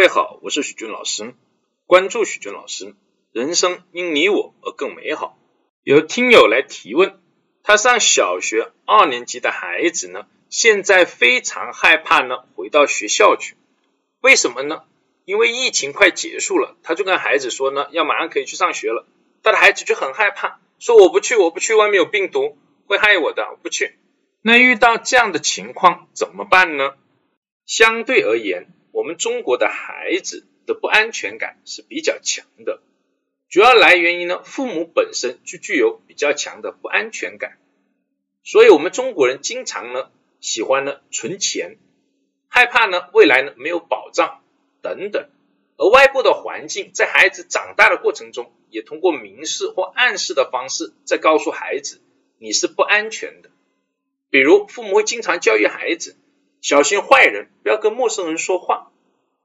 各位好，我是许军老师，关注许军老师，人生因你我而更美好。有听友来提问，他上小学二年级的孩子呢，现在非常害怕呢，回到学校去，为什么呢？因为疫情快结束了，他就跟孩子说呢，要马上可以去上学了，他的孩子就很害怕，说我不去，我不去，外面有病毒会害我的，我不去。那遇到这样的情况怎么办呢？相对而言，我们中国的孩子的不安全感是比较强的，主要来源于呢，父母本身就具有比较强的不安全感，所以我们中国人经常呢喜欢呢存钱，害怕呢未来呢没有保障等等，而外部的环境在孩子长大的过程中，也通过明示或暗示的方式在告诉孩子你是不安全的，比如父母会经常教育孩子。小心坏人，不要跟陌生人说话。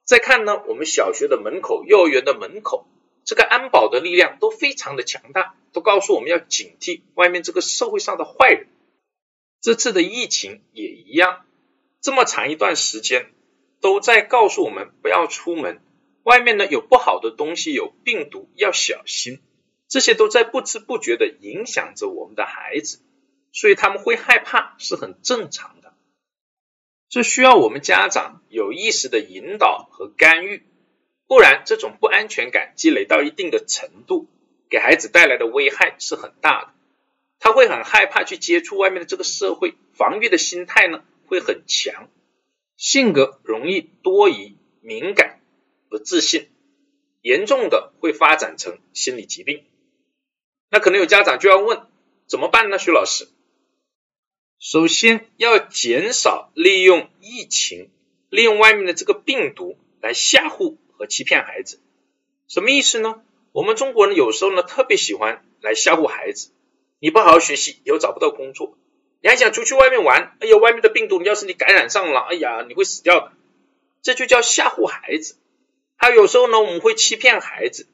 再看呢，我们小学的门口、幼儿园的门口，这个安保的力量都非常的强大，都告诉我们要警惕外面这个社会上的坏人。这次的疫情也一样，这么长一段时间都在告诉我们不要出门，外面呢有不好的东西，有病毒要小心。这些都在不知不觉的影响着我们的孩子，所以他们会害怕是很正常的。这需要我们家长有意识的引导和干预，不然这种不安全感积累到一定的程度，给孩子带来的危害是很大的。他会很害怕去接触外面的这个社会，防御的心态呢会很强，性格容易多疑、敏感、不自信，严重的会发展成心理疾病。那可能有家长就要问，怎么办呢？徐老师？首先要减少利用疫情、利用外面的这个病毒来吓唬和欺骗孩子。什么意思呢？我们中国人有时候呢特别喜欢来吓唬孩子。你不好好学习，以后找不到工作。你还想出去外面玩？哎呀，外面的病毒，要是你感染上了，哎呀，你会死掉的。这就叫吓唬孩子。还有有时候呢，我们会欺骗孩子。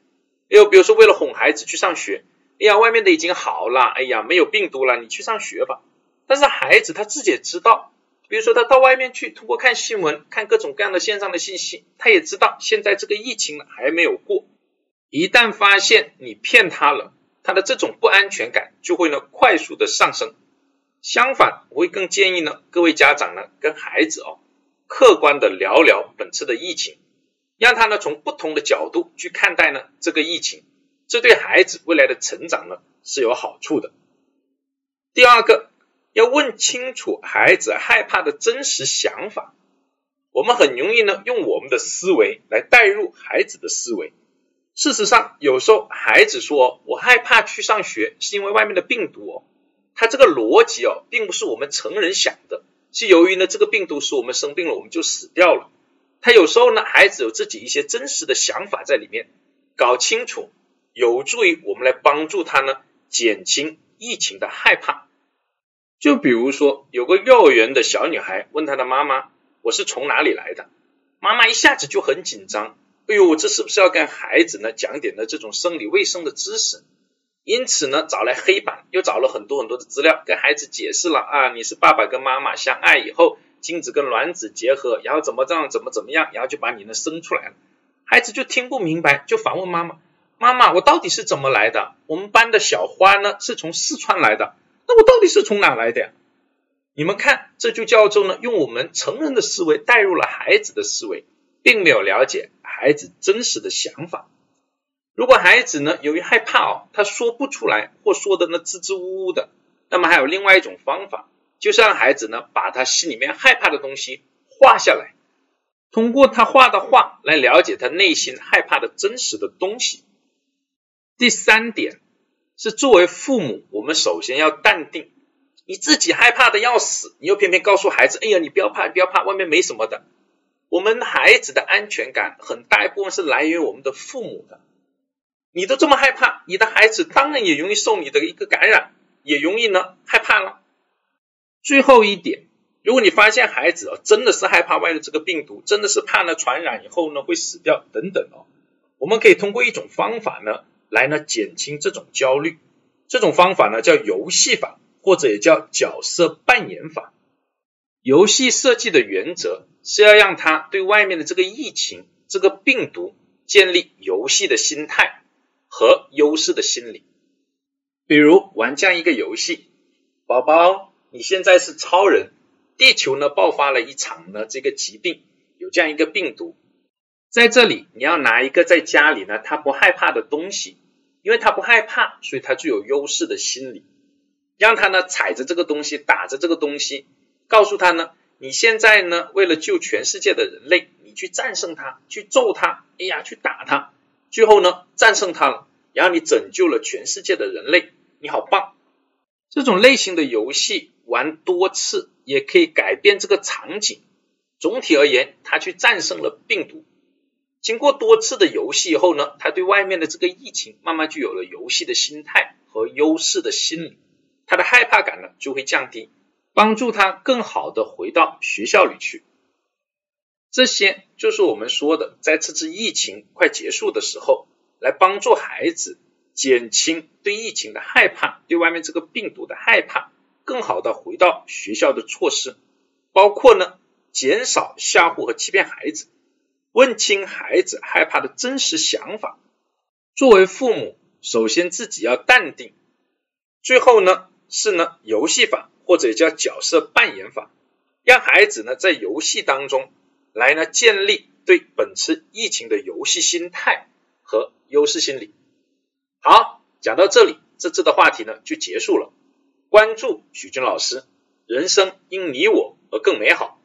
又比如说，为了哄孩子去上学，哎呀，外面的已经好了，哎呀，没有病毒了，你去上学吧。但是孩子他自己也知道，比如说他到外面去，通过看新闻、看各种各样的线上的信息，他也知道现在这个疫情还没有过。一旦发现你骗他了，他的这种不安全感就会呢快速的上升。相反，我会更建议呢各位家长呢跟孩子哦客观的聊聊本次的疫情，让他呢从不同的角度去看待呢这个疫情，这对孩子未来的成长呢是有好处的。第二个。要问清楚孩子害怕的真实想法，我们很容易呢用我们的思维来带入孩子的思维。事实上，有时候孩子说我害怕去上学是因为外面的病毒哦，他这个逻辑哦，并不是我们成人想的，是由于呢这个病毒使我们生病了，我们就死掉了。他有时候呢，孩子有自己一些真实的想法在里面，搞清楚有助于我们来帮助他呢减轻疫情的害怕。就比如说，有个幼儿园的小女孩问她的妈妈：“我是从哪里来的？”妈妈一下子就很紧张，哎呦，这是不是要跟孩子呢讲点的这种生理卫生的知识？因此呢，找来黑板，又找了很多很多的资料，跟孩子解释了啊，你是爸爸跟妈妈相爱以后，精子跟卵子结合，然后怎么这样，怎么怎么样，然后就把你呢生出来了。孩子就听不明白，就反问妈妈：“妈妈，我到底是怎么来的？我们班的小花呢，是从四川来的。”那我到底是从哪来的呀？你们看，这就叫做呢，用我们成人的思维带入了孩子的思维，并没有了解孩子真实的想法。如果孩子呢，由于害怕哦，他说不出来，或说的呢支支吾吾的，那么还有另外一种方法，就是让孩子呢，把他心里面害怕的东西画下来，通过他画的画来了解他内心害怕的真实的东西。第三点。是作为父母，我们首先要淡定。你自己害怕的要死，你又偏偏告诉孩子：“哎呀，你不要怕，不要怕，外面没什么的。”我们孩子的安全感很大一部分是来源于我们的父母的。你都这么害怕，你的孩子当然也容易受你的一个感染，也容易呢害怕了。最后一点，如果你发现孩子啊真的是害怕外面这个病毒，真的是怕呢传染以后呢会死掉等等哦，我们可以通过一种方法呢。来呢，减轻这种焦虑。这种方法呢，叫游戏法，或者也叫角色扮演法。游戏设计的原则是要让他对外面的这个疫情这个病毒建立游戏的心态和优势的心理。比如玩这样一个游戏，宝宝，你现在是超人，地球呢爆发了一场呢这个疾病，有这样一个病毒，在这里你要拿一个在家里呢他不害怕的东西，因为他不害怕，所以他具有优势的心理，让他呢踩着这个东西，打着这个东西，告诉他呢。你现在呢？为了救全世界的人类，你去战胜他，去揍他，哎呀，去打他，最后呢，战胜他了，然后你拯救了全世界的人类，你好棒！这种类型的游戏玩多次也可以改变这个场景。总体而言，他去战胜了病毒。经过多次的游戏以后呢，他对外面的这个疫情慢慢就有了游戏的心态和优势的心理，他的害怕感呢就会降低。帮助他更好的回到学校里去，这些就是我们说的，在这次疫情快结束的时候，来帮助孩子减轻对疫情的害怕，对外面这个病毒的害怕，更好的回到学校的措施，包括呢，减少吓唬和欺骗孩子，问清孩子害怕的真实想法。作为父母，首先自己要淡定，最后呢，是呢，游戏法。或者叫角色扮演法，让孩子呢在游戏当中来呢建立对本次疫情的游戏心态和优势心理。好，讲到这里，这次的话题呢就结束了。关注许军老师，人生因你我而更美好。